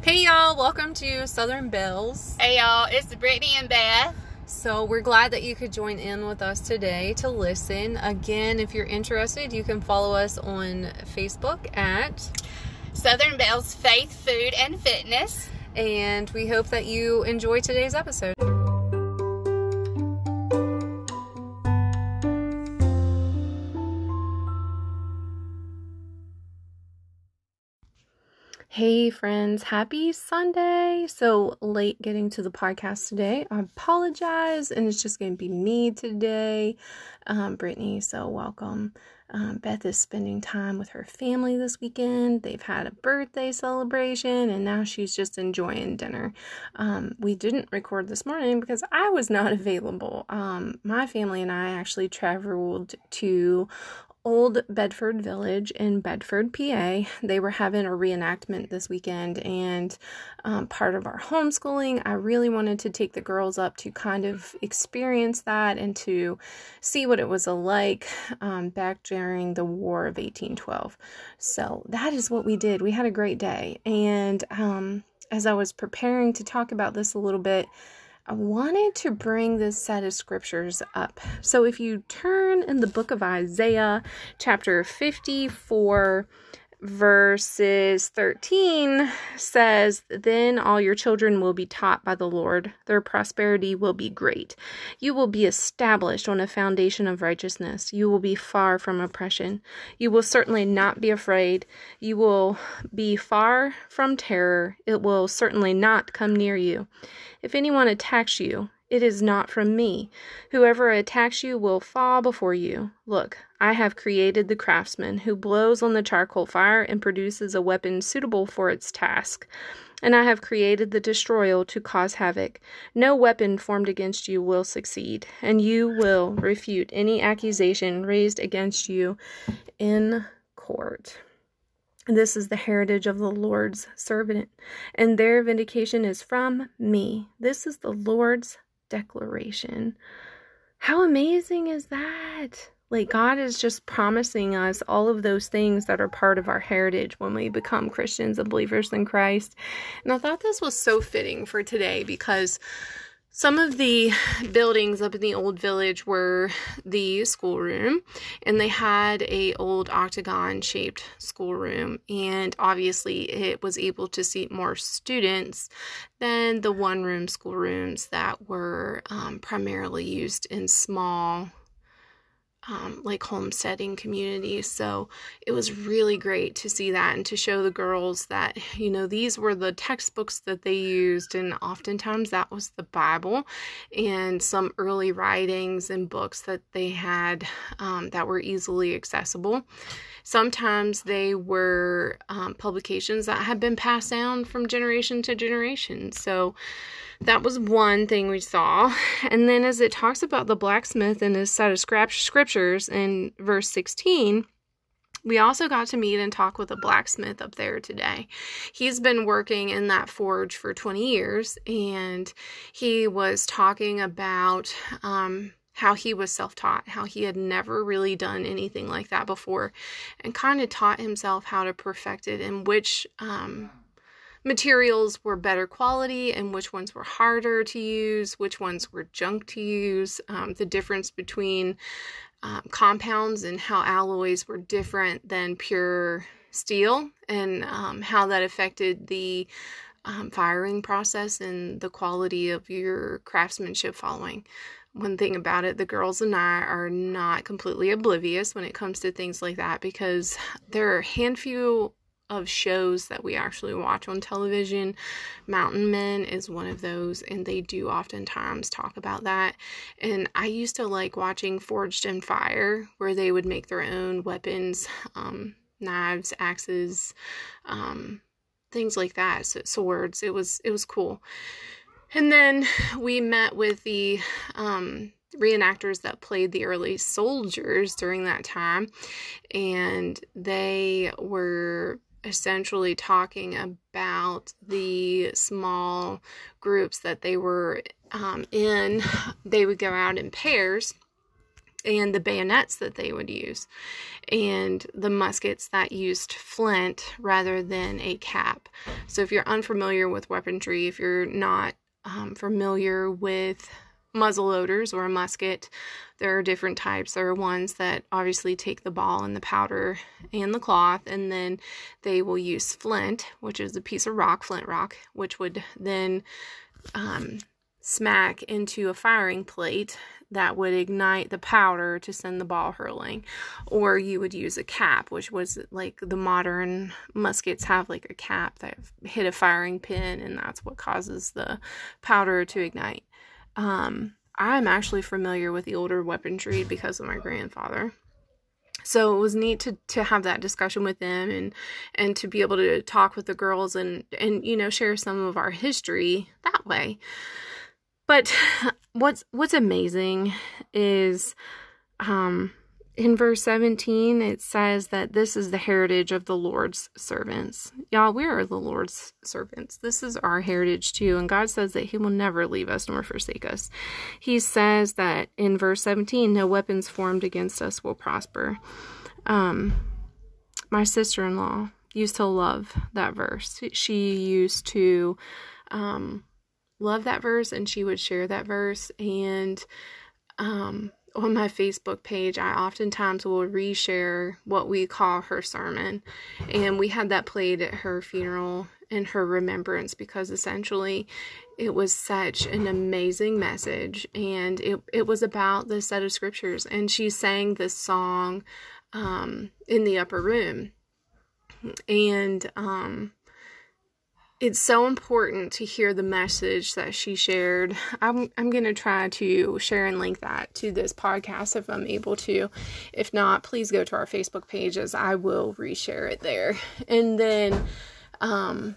Hey y'all, welcome to Southern Bells. Hey y'all, it's Brittany and Beth. So, we're glad that you could join in with us today to listen. Again, if you're interested, you can follow us on Facebook at Southern Bells Faith, Food, and Fitness. And we hope that you enjoy today's episode. Hey, friends, happy Sunday. So late getting to the podcast today. I apologize, and it's just going to be me today. Um, Brittany, so welcome. Um, Beth is spending time with her family this weekend. They've had a birthday celebration, and now she's just enjoying dinner. Um, we didn't record this morning because I was not available. Um, my family and I actually traveled to Old Bedford Village in Bedford, PA. They were having a reenactment this weekend, and um, part of our homeschooling, I really wanted to take the girls up to kind of experience that and to see what it was like um, back during the War of 1812. So that is what we did. We had a great day, and um, as I was preparing to talk about this a little bit, I wanted to bring this set of scriptures up. So if you turn in the book of Isaiah, chapter 54, verses 13 says, Then all your children will be taught by the Lord, their prosperity will be great. You will be established on a foundation of righteousness. You will be far from oppression. You will certainly not be afraid. You will be far from terror. It will certainly not come near you. If anyone attacks you, it is not from me. Whoever attacks you will fall before you. Look, I have created the craftsman who blows on the charcoal fire and produces a weapon suitable for its task. And I have created the destroyer to cause havoc. No weapon formed against you will succeed, and you will refute any accusation raised against you in court. This is the heritage of the Lord's servant, and their vindication is from me. This is the Lord's declaration. How amazing is that? Like, God is just promising us all of those things that are part of our heritage when we become Christians and believers in Christ. And I thought this was so fitting for today because some of the buildings up in the old village were the schoolroom, and they had a old octagon shaped schoolroom, and obviously it was able to seat more students than the one room schoolrooms that were um, primarily used in small um, like homesteading communities. So it was really great to see that and to show the girls that, you know, these were the textbooks that they used, and oftentimes that was the Bible and some early writings and books that they had um, that were easily accessible. Sometimes they were um, publications that had been passed down from generation to generation. So that was one thing we saw. And then as it talks about the blacksmith and his set of scriptures in verse 16, we also got to meet and talk with a blacksmith up there today. He's been working in that forge for 20 years, and he was talking about um, how he was self taught, how he had never really done anything like that before, and kind of taught himself how to perfect it and which um, materials were better quality and which ones were harder to use, which ones were junk to use, um, the difference between um, compounds and how alloys were different than pure steel, and um, how that affected the um, firing process and the quality of your craftsmanship following one thing about it, the girls and I are not completely oblivious when it comes to things like that because there are a handful of shows that we actually watch on television. Mountain Men is one of those, and they do oftentimes talk about that. And I used to like watching Forged in Fire, where they would make their own weapons, um, knives, axes, um, things like that, so, swords. It was it was cool. And then we met with the um, reenactors that played the early soldiers during that time, and they were essentially talking about the small groups that they were um, in. They would go out in pairs and the bayonets that they would use, and the muskets that used flint rather than a cap. So, if you're unfamiliar with weaponry, if you're not um, familiar with muzzle loaders or a musket, there are different types. There are ones that obviously take the ball and the powder and the cloth, and then they will use flint, which is a piece of rock, flint rock, which would then um, smack into a firing plate that would ignite the powder to send the ball hurling. Or you would use a cap, which was like the modern muskets have like a cap that hit a firing pin, and that's what causes the powder to ignite. Um, I'm actually familiar with the older weaponry because of my grandfather. So it was neat to, to have that discussion with them and and to be able to talk with the girls and and you know share some of our history that way. But what's what's amazing is um in verse 17 it says that this is the heritage of the Lord's servants. Y'all, we are the Lord's servants. This is our heritage too. And God says that He will never leave us nor forsake us. He says that in verse 17, no weapons formed against us will prosper. Um, my sister in law used to love that verse. She used to um, love that verse and she would share that verse. And um, on my Facebook page, I oftentimes will reshare what we call her sermon. And we had that played at her funeral in her remembrance because essentially it was such an amazing message and it, it was about the set of scriptures. And she sang this song um, in the upper room. And um, it's so important to hear the message that she shared. I'm I'm going to try to share and link that to this podcast if I'm able to. If not, please go to our Facebook pages. I will reshare it there. And then um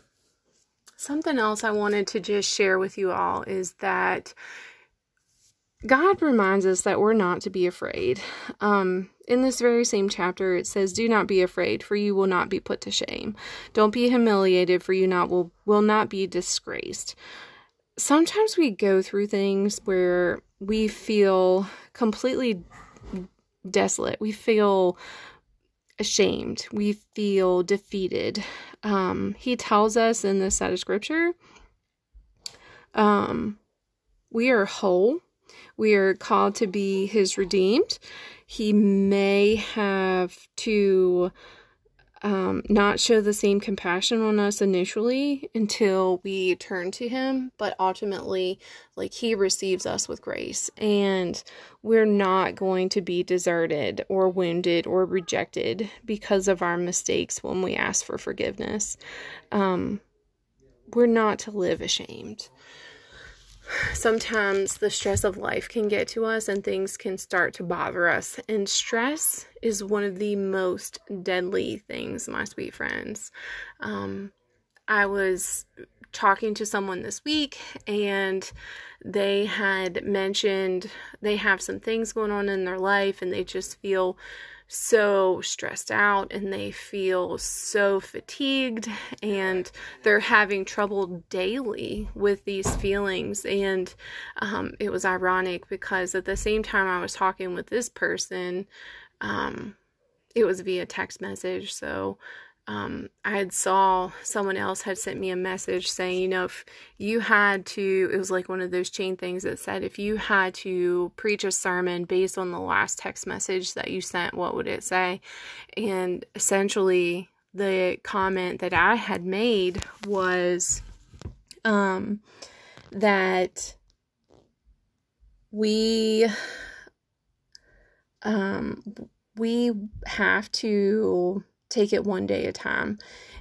something else I wanted to just share with you all is that God reminds us that we're not to be afraid. Um, in this very same chapter, it says, "Do not be afraid, for you will not be put to shame. Don't be humiliated, for you not will will not be disgraced." Sometimes we go through things where we feel completely desolate. We feel ashamed. We feel defeated. Um, he tells us in this set of scripture, um, we are whole we are called to be his redeemed. He may have to um, not show the same compassion on us initially until we turn to him, but ultimately, like he receives us with grace, and we're not going to be deserted or wounded or rejected because of our mistakes when we ask for forgiveness. Um, we're not to live ashamed sometimes the stress of life can get to us and things can start to bother us. And stress is one of the most deadly things, my sweet friends. Um, I was talking to someone this week and they had mentioned they have some things going on in their life and they just feel so stressed out and they feel so fatigued and they're having trouble daily with these feelings. And um, it was ironic because at the same time I was talking with this person, um, it was via text message. So um, I had saw someone else had sent me a message saying, you know, if you had to, it was like one of those chain things that said, if you had to preach a sermon based on the last text message that you sent, what would it say? And essentially, the comment that I had made was, um, that we, um, we have to take it one day at a time.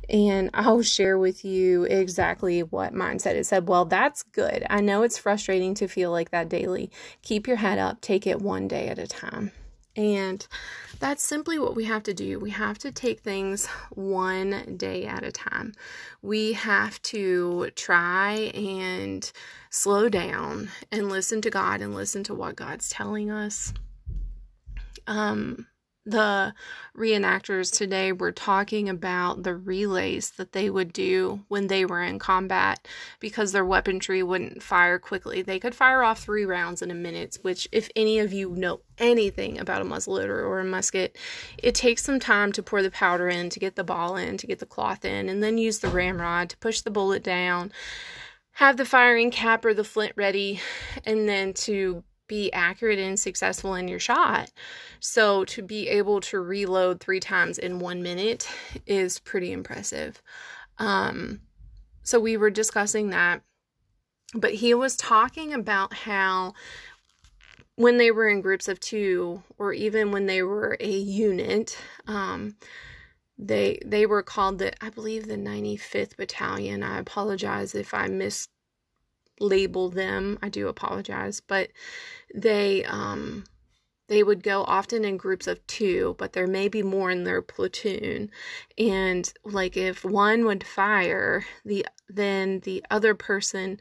And I'll share with you exactly what mindset it said. Well, that's good. I know it's frustrating to feel like that daily. Keep your head up, take it one day at a time. And that's simply what we have to do. We have to take things one day at a time. We have to try and slow down and listen to God and listen to what God's telling us. Um, the reenactors today were talking about the relays that they would do when they were in combat because their weaponry wouldn't fire quickly. They could fire off three rounds in a minute, which, if any of you know anything about a muzzleloader or a musket, it takes some time to pour the powder in, to get the ball in, to get the cloth in, and then use the ramrod to push the bullet down. Have the firing cap or the flint ready, and then to be accurate and successful in your shot. So to be able to reload three times in one minute is pretty impressive. Um, so we were discussing that, but he was talking about how when they were in groups of two, or even when they were a unit, um, they they were called the I believe the 95th Battalion. I apologize if I missed label them. I do apologize, but they um they would go often in groups of two, but there may be more in their platoon. And like if one would fire, the then the other person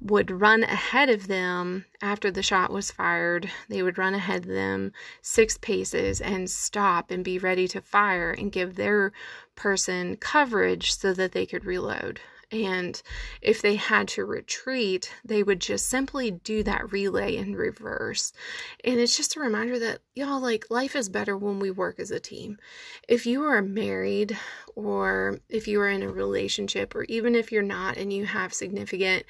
would run ahead of them after the shot was fired. They would run ahead of them six paces and stop and be ready to fire and give their person coverage so that they could reload. And if they had to retreat, they would just simply do that relay in reverse. And it's just a reminder that, y'all, like, life is better when we work as a team. If you are married, or if you are in a relationship, or even if you're not and you have significant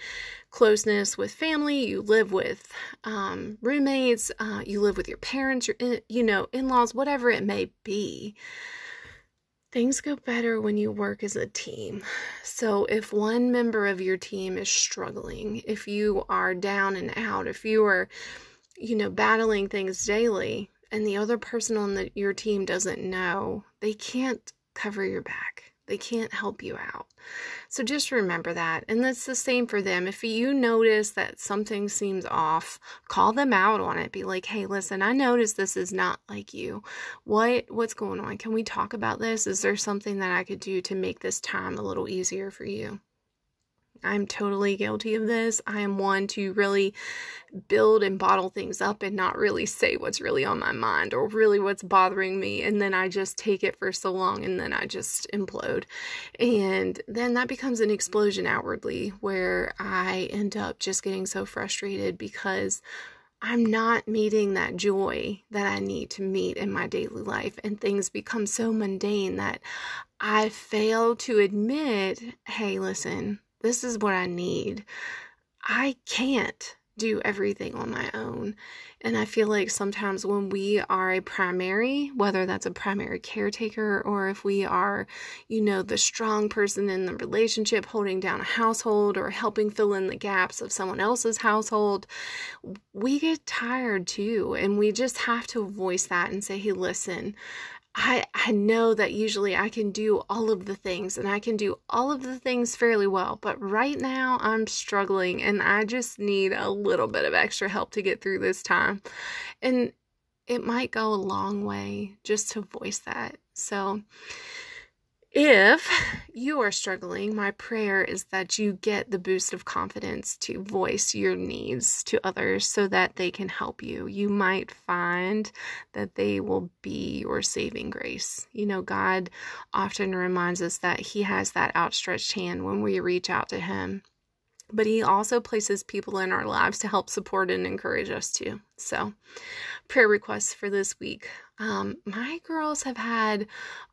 closeness with family, you live with um, roommates, uh, you live with your parents, your, you know, in laws, whatever it may be Things go better when you work as a team. So, if one member of your team is struggling, if you are down and out, if you are, you know, battling things daily, and the other person on the, your team doesn't know, they can't cover your back. They can't help you out. So just remember that. And that's the same for them. If you notice that something seems off, call them out on it. Be like, "Hey, listen, I noticed this is not like you. What what's going on? Can we talk about this? Is there something that I could do to make this time a little easier for you?" I'm totally guilty of this. I am one to really build and bottle things up and not really say what's really on my mind or really what's bothering me. And then I just take it for so long and then I just implode. And then that becomes an explosion outwardly where I end up just getting so frustrated because I'm not meeting that joy that I need to meet in my daily life, and things become so mundane that I fail to admit hey, listen, this is what I need. I can't do everything on my own. And I feel like sometimes when we are a primary, whether that's a primary caretaker or if we are, you know, the strong person in the relationship holding down a household or helping fill in the gaps of someone else's household, we get tired too. And we just have to voice that and say, hey, listen, I, I know that usually I can do all of the things and I can do all of the things fairly well, but right now I'm struggling and I just need a little bit of extra help to get through this time. And it might go a long way just to voice that. So, if you are struggling, my prayer is that you get the boost of confidence to voice your needs to others so that they can help you. You might find that they will be your saving grace. You know, God often reminds us that He has that outstretched hand when we reach out to Him but he also places people in our lives to help support and encourage us too. So, prayer requests for this week. Um, my girls have had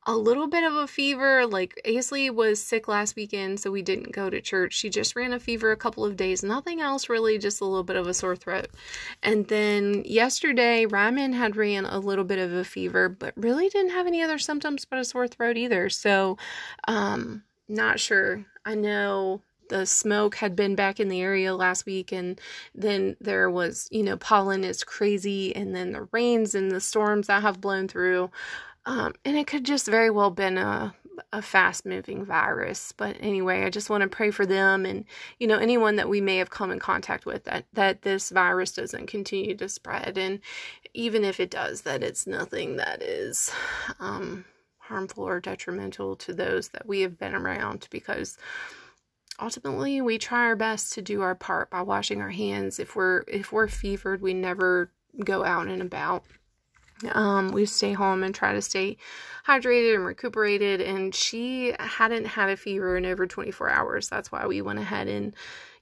a little bit of a fever. Like Aisley was sick last weekend, so we didn't go to church. She just ran a fever a couple of days. Nothing else really, just a little bit of a sore throat. And then yesterday, Ryman had ran a little bit of a fever, but really didn't have any other symptoms but a sore throat either. So, um, not sure. I know the smoke had been back in the area last week and then there was you know pollen is crazy and then the rains and the storms that have blown through. Um, and it could just very well been a a fast moving virus. But anyway i just want to pray for them and you know anyone that we may have come in contact with that that this virus doesn't continue to spread. And even if it does that it's nothing that is um, harmful or detrimental to those that we have been around because ultimately we try our best to do our part by washing our hands if we're if we're fevered we never go out and about um, we stay home and try to stay hydrated and recuperated. And she hadn't had a fever in over 24 hours. That's why we went ahead and,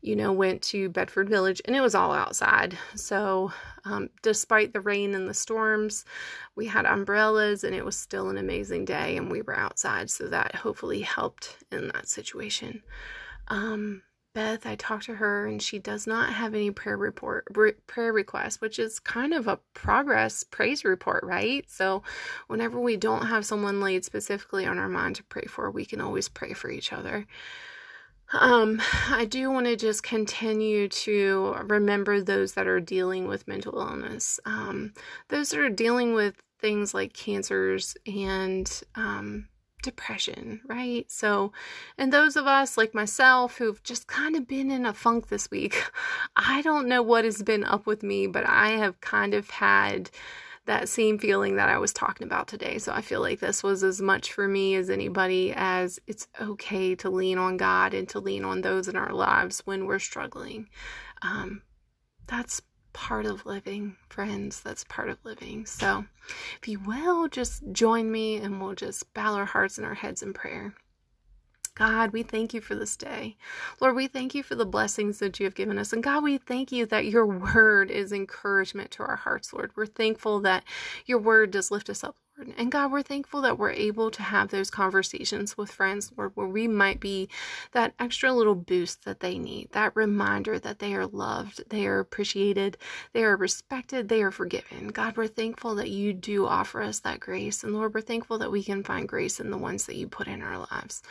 you know, went to Bedford Village and it was all outside. So, um, despite the rain and the storms, we had umbrellas and it was still an amazing day and we were outside. So, that hopefully helped in that situation. Um, Beth, I talked to her and she does not have any prayer report prayer requests, which is kind of a progress praise report, right? So whenever we don't have someone laid specifically on our mind to pray for, we can always pray for each other. Um, I do want to just continue to remember those that are dealing with mental illness. Um, those that are dealing with things like cancers and um, depression, right? So, and those of us like myself who've just kind of been in a funk this week, I don't know what has been up with me, but I have kind of had that same feeling that I was talking about today. So I feel like this was as much for me as anybody as it's okay to lean on God and to lean on those in our lives when we're struggling. Um, that's part of living, friends. That's part of living. So, if you will, just join me and we'll just bow our hearts and our heads in prayer. God, we thank you for this day. Lord, we thank you for the blessings that you have given us. And God, we thank you that your word is encouragement to our hearts, Lord. We're thankful that your word does lift us up, and God, we're thankful that we're able to have those conversations with friends, Lord, where we might be that extra little boost that they need, that reminder that they are loved, they are appreciated, they are respected, they are forgiven. God, we're thankful that you do offer us that grace. And Lord, we're thankful that we can find grace in the ones that you put in our lives.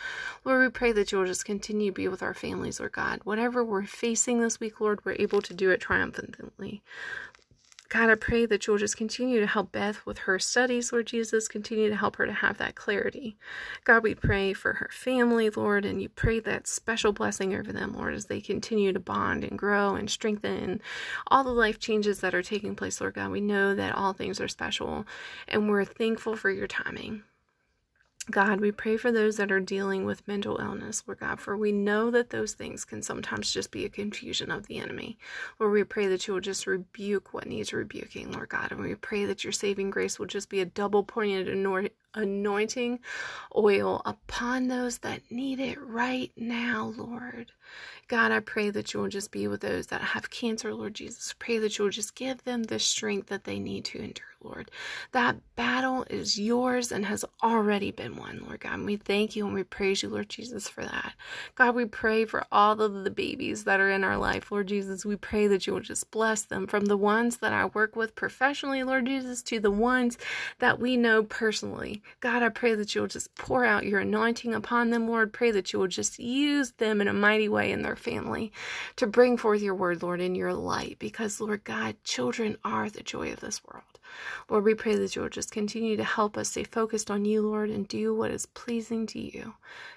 Lord, we pray that you'll just continue to be with our families, Lord God. Whatever we're facing this week, Lord, we're able to do it triumphantly. God, I pray that you'll just continue to help Beth with her studies, Lord Jesus. Continue to help her to have that clarity. God, we pray for her family, Lord, and you pray that special blessing over them, Lord, as they continue to bond and grow and strengthen all the life changes that are taking place, Lord God. We know that all things are special, and we're thankful for your timing. God, we pray for those that are dealing with mental illness, Lord God, for we know that those things can sometimes just be a confusion of the enemy. Lord, we pray that you will just rebuke what needs rebuking, Lord God, and we pray that your saving grace will just be a double pointed anointing oil upon those that need it right now, Lord. God, I pray that you will just be with those that have cancer, Lord Jesus. Pray that you will just give them the strength that they need to endure, Lord. That battle is yours and has already been won, Lord God. And we thank you and we praise you, Lord Jesus, for that. God, we pray for all of the babies that are in our life, Lord Jesus. We pray that you will just bless them from the ones that I work with professionally, Lord Jesus, to the ones that we know personally. God, I pray that you'll just pour out your anointing upon them, Lord. Pray that you will just use them in a mighty way in their family to bring forth your word, Lord, in your light. Because, Lord God, children are the joy of this world. Lord, we pray that you'll just continue to help us stay focused on you, Lord, and do what is pleasing to you.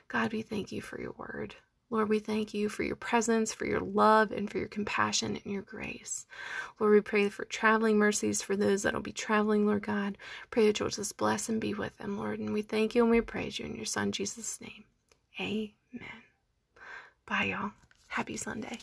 God, we thank you for your word. Lord, we thank you for your presence, for your love, and for your compassion and your grace. Lord, we pray for traveling mercies for those that will be traveling, Lord God. Pray that you'll just bless and be with them, Lord. And we thank you and we praise you in your Son, Jesus' name. Amen. Bye, y'all. Happy Sunday.